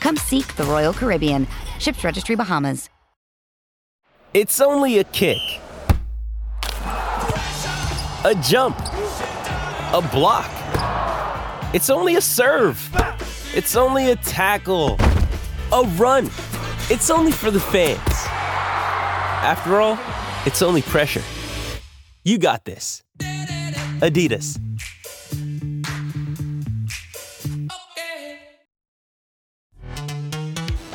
Come seek the Royal Caribbean. Ships Registry Bahamas. It's only a kick, a jump, a block. It's only a serve. It's only a tackle, a run. It's only for the fans. After all, it's only pressure. You got this. Adidas.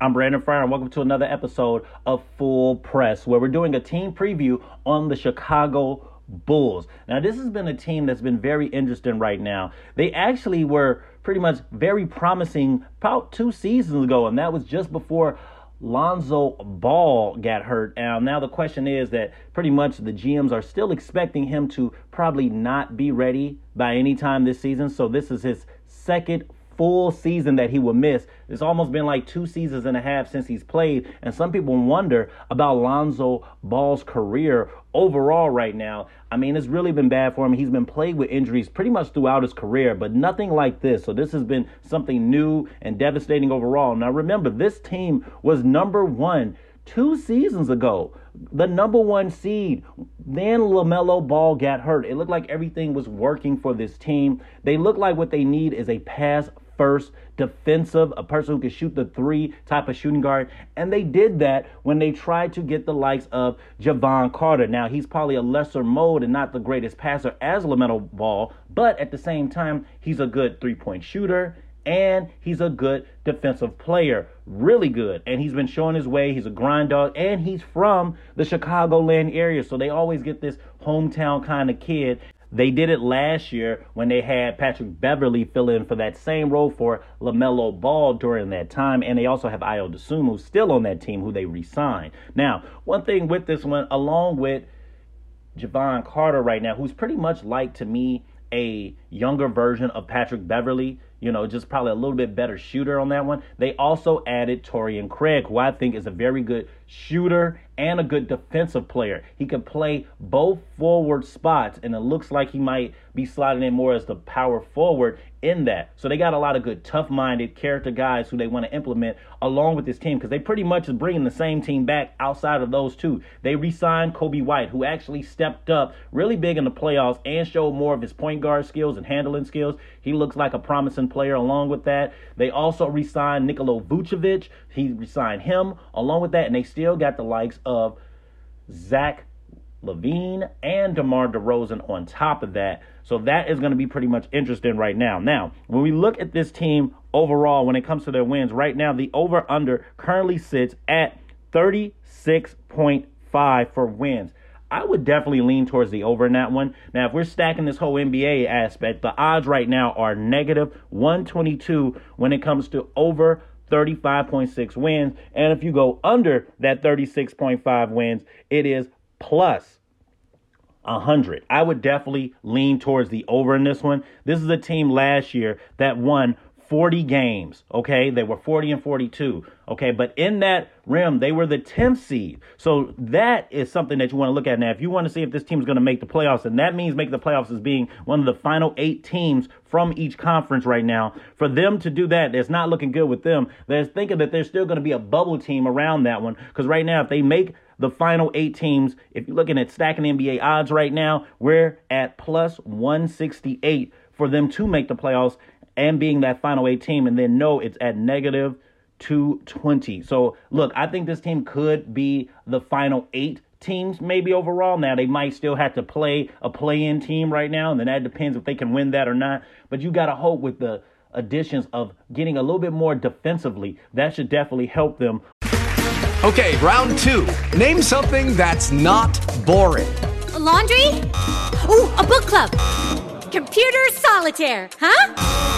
I'm Brandon Fryer, and welcome to another episode of Full Press, where we're doing a team preview on the Chicago Bulls. Now, this has been a team that's been very interesting right now. They actually were pretty much very promising about two seasons ago, and that was just before Lonzo Ball got hurt. And now the question is that pretty much the GMs are still expecting him to probably not be ready by any time this season. So this is his second full season that he will miss. It's almost been like two seasons and a half since he's played. And some people wonder about Lonzo Ball's career overall right now. I mean, it's really been bad for him. He's been plagued with injuries pretty much throughout his career, but nothing like this. So this has been something new and devastating overall. Now remember, this team was number one two seasons ago. The number one seed. Then LaMelo Ball got hurt. It looked like everything was working for this team. They look like what they need is a pass first defensive, a person who can shoot the three type of shooting guard. And they did that when they tried to get the likes of Jevon Carter. Now, he's probably a lesser mode and not the greatest passer as LaMelo Ball, but at the same time, he's a good three point shooter and he's a good defensive player. Really good. And he's been showing his way. He's a grind dog, and he's from the Chicagoland area. So they always get this hometown kind of kid. They did it last year when they had Patrick Beverley fill in for that same role for LaMelo Ball during that time. And they also have Ayo Dosunmu still on that team who they re signed. Now, one thing with this one, along with Jevon Carter right now, who's pretty much like to me a younger version of Patrick Beverley, you know, just probably a little bit better shooter on that one. They also added Torrey Craig, who I think is a very good shooter and a good defensive player. He can play both forward spots, and it looks like he might be sliding in more as the power forward in that. So they got a lot of good, tough minded character guys who they want to implement along with this team because they pretty much is bringing the same team back outside of those two. They re signed Coby White, who actually stepped up really big in the playoffs and showed more of his point guard skills and handling skills. He looks like a promising player along with that. They also re signed Nikola Vucevic. He re signed him along with that, and they still got the likes of Zach LaVine and DeMar DeRozan on top of that. So that is going to be pretty much interesting right now. Now, when we look at this team overall, when it comes to their wins, right now the over under currently sits at 36.5 for wins. I would definitely lean towards the over in that one. Now, if we're stacking this whole NBA aspect, the odds right now are negative 122 when it comes to over 35.6 wins. And if you go under that 36.5 wins, it is plus 100. I would definitely lean towards the over in this one. This is a team last year that won 40 games, okay? They were 40 and 42, okay? But in that rim, they were the 10th seed. So that is something that you want to look at. Now, if you want to see if this team is going to make the playoffs, and that means make the playoffs as being one of the final eight teams from each conference right now, for them to do that, it's not looking good with them. They're thinking that there's still going to be a bubble team around that one. Because right now, if they make the final eight teams, if you're looking at stacking NBA odds right now, we're at plus 168 for them to make the playoffs and being that final eight team, and then no, it's at negative 220. So look, I think this team could be the final eight teams maybe overall. Now they might still have to play a play-in team right now, and then that depends if they can win that or not. But you got to hope with the additions of getting a little bit more defensively, that should definitely help them. Okay, round two. Name something that's not boring. A laundry? Ooh, a book club. Computer solitaire, huh?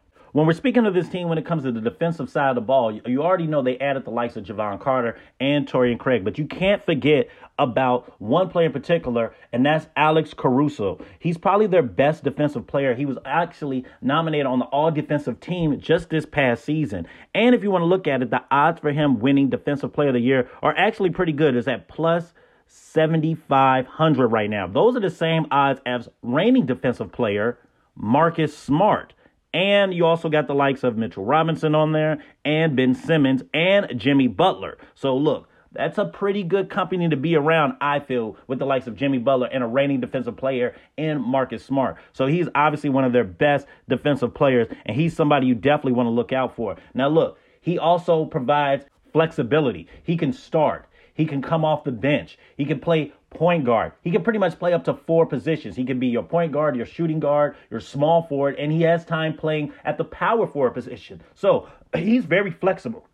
when we're speaking of this team, when it comes to the defensive side of the ball, you already know they added the likes of Jevon Carter and Torrey Craig, but you can't forget about one player in particular, and that's Alex Caruso. He's probably their best defensive player. He was actually nominated on the all defensive team just this past season. And if you want to look at it, the odds for him winning defensive player of the year are actually pretty good. It's at plus 7,500 right now. Those are the same odds as reigning defensive player Marcus Smart. And you also got the likes of Mitchell Robinson on there, and Ben Simmons, and Jimmy Butler. So look, that's a pretty good company to be around, I feel, with the likes of Jimmy Butler and a reigning defensive player in Marcus Smart. So he's obviously one of their best defensive players, and he's somebody you definitely want to look out for. Now, look, he also provides flexibility. He can start, he can come off the bench, he can play point guard. He can pretty much play up to four positions. He can be your point guard, your shooting guard, your small forward, and he has time playing at the power forward position. So he's very flexible.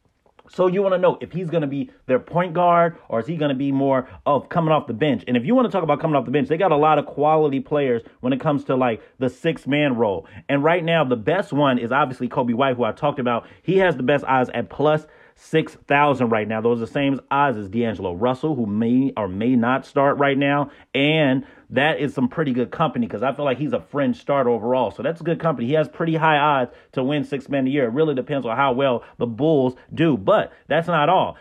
So you want to know if he's going to be their point guard or is he going to be more of coming off the bench? And if you want to talk about coming off the bench, they got a lot of quality players when it comes to like the six man role. And right now, the best one is obviously Coby White, who I talked about. He has the best odds at plus 6,000 right now. Those are the same odds as D'Angelo Russell, who may or may not start right now. And that is some pretty good company because I feel like he's a fringe starter overall. So that's a good company. He has pretty high odds to win six men a year. It really depends on how well the Bulls do. But that's not all.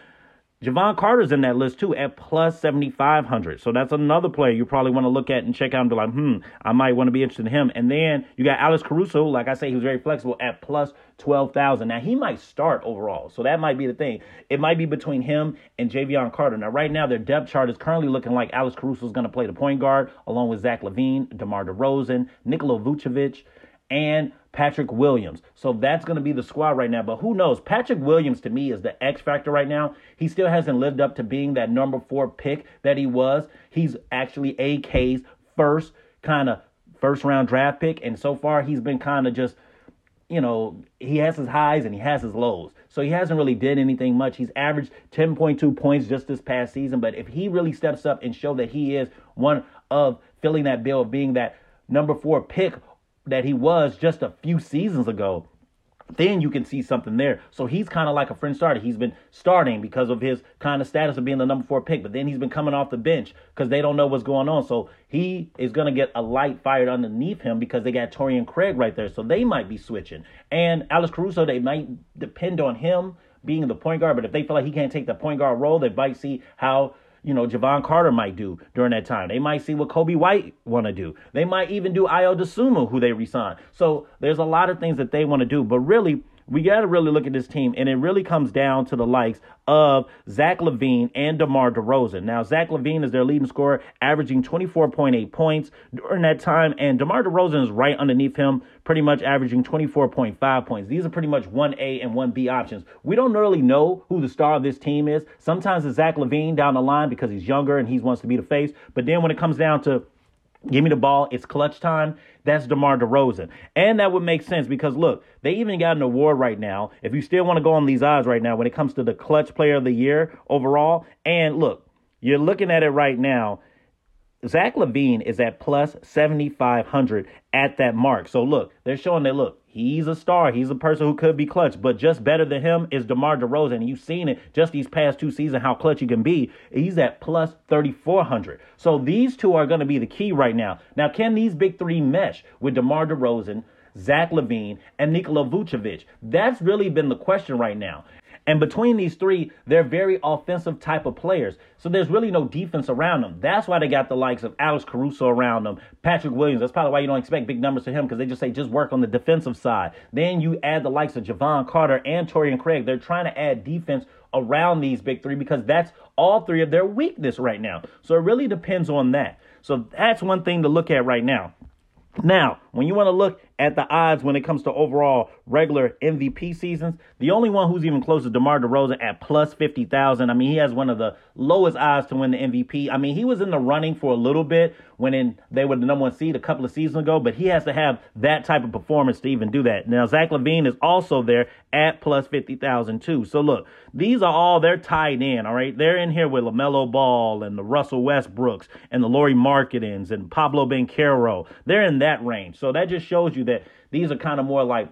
Jevon Carter's in that list too at plus 7,500. So that's another player you probably want to look at and check out and be like, hmm, I might want to be interested in him. And then you got Alex Caruso. Like I say, he was very flexible at plus 12,000. Now he might start overall. So that might be the thing. It might be between him and Jevon Carter. Now, right now, their depth chart is currently looking like Alex Caruso is going to play the point guard along with Zach LaVine, DeMar DeRozan, Nikola Vucevic, and Patrick Williams. So that's going to be the squad right now. But who knows? Patrick Williams to me is the X factor right now. He still hasn't lived up to being that number four pick that he was. He's actually AK's first kind of first round draft pick. And so far, he's been kind of just, you know, he has his highs and he has his lows. So he hasn't really did anything much. He's averaged 10.2 points just this past season. But if he really steps up and show that he is one of filling that bill of being that number four pick that he was just a few seasons ago, then you can see something there. So he's kind of like a fringe starter. He's been starting because of his kind of status of being the number four pick, but then he's been coming off the bench because they don't know what's going on. So he is going to get a light fired underneath him because they got Torrey Craig right there. So they might be switching. And Alex Caruso, they might depend on him being the point guard, but if they feel like he can't take the point guard role, they might see how you know, Jevon Carter might do during that time. They might see what Coby White want to do. They might even do Ayo Dosunmu, who they resign. So there's a lot of things that they want to do. But really, we got to really look at this team, and it really comes down to the likes of Zach LaVine and DeMar DeRozan. Now, Zach LaVine is their leading scorer, averaging 24.8 points during that time, and DeMar DeRozan is right underneath him, pretty much averaging 24.5 points. These are pretty much 1A and 1B options. We don't really know who the star of this team is. Sometimes it's Zach LaVine down the line because he's younger and he wants to be the face, but then when it comes down to Give me the ball. It's clutch time. That's DeMar DeRozan. And that would make sense because, look, they even got an award right now. If you still want to go on these odds right now when it comes to the clutch player of the year overall. And look, you're looking at it right now. Zach LaVine is at plus 7,500 at that mark. So look, they're showing that, look, he's a star. He's a person who could be clutch, but just better than him is DeMar DeRozan. And you've seen it just these past two seasons how clutch he can be. He's at plus 3,400. So these two are going to be the key right now. Now, can these big three mesh with DeMar DeRozan, Zach LaVine, and Nikola Vucevic? That's really been the question right now. And between these three, they're very offensive type of players. So there's really no defense around them. That's why they got the likes of Alex Caruso around them, Patrick Williams. That's probably why you don't expect big numbers to him because they just say just work on the defensive side. Then you add the likes of Jevon Carter and Torrey Craig. They're trying to add defense around these big three because that's all three of their weakness right now. So it really depends on that. So that's one thing to look at right now. Now, when you want to look at the odds when it comes to overall regular MVP seasons, the only one who's even close is DeMar DeRozan at plus 50,000. I mean, he has one of the lowest odds to win the MVP. I mean, he was in the running for a little bit when in, they were the number one seed a couple of seasons ago, but he has to have that type of performance to even do that. Now, Zach LaVine is also there at plus 50,000 too. So look, these are all, they're tied in, all right? They're in here with LaMelo Ball and the Russell Westbrooks and the Lauri Markkanens and Paolo Banchero. They're in that range. So that just shows you that these are kind of more like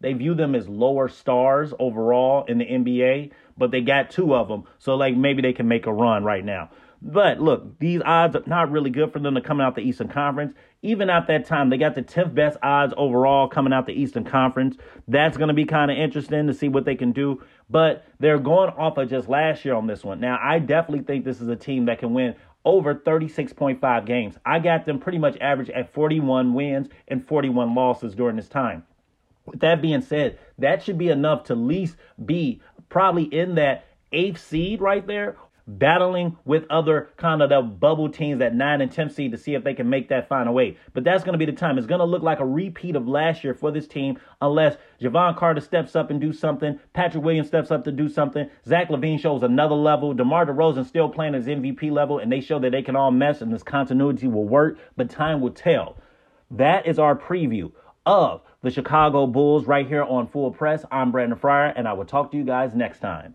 they view them as lower stars overall in the NBA, but they got two of them. So like maybe they can make a run right now. But look, these odds are not really good for them to come out the Eastern Conference. Even at that time, they got the 10th best odds overall coming out the Eastern Conference. That's going to be kind of interesting to see what they can do. But they're going off of just last year on this one. Now, I definitely think this is a team that can win over 36.5 games. I got them pretty much average at 41 wins and 41 losses during this time. With that being said, that should be enough to at least be probably in that eighth seed right there battling with other kind of the bubble teams at 9 and 10 seed to see if they can make that final eight. But that's going to be the time. It's going to look like a repeat of last year for this team unless Jevon Carter steps up and do something, Patrick Williams steps up to do something, Zach LaVine shows another level, DeMar DeRozan still playing his MVP level, and they show that they can all mesh and this continuity will work, but time will tell. That is our preview of the Chicago Bulls right here on Full Press. I'm Brandon Fryer, and I will talk to you guys next time.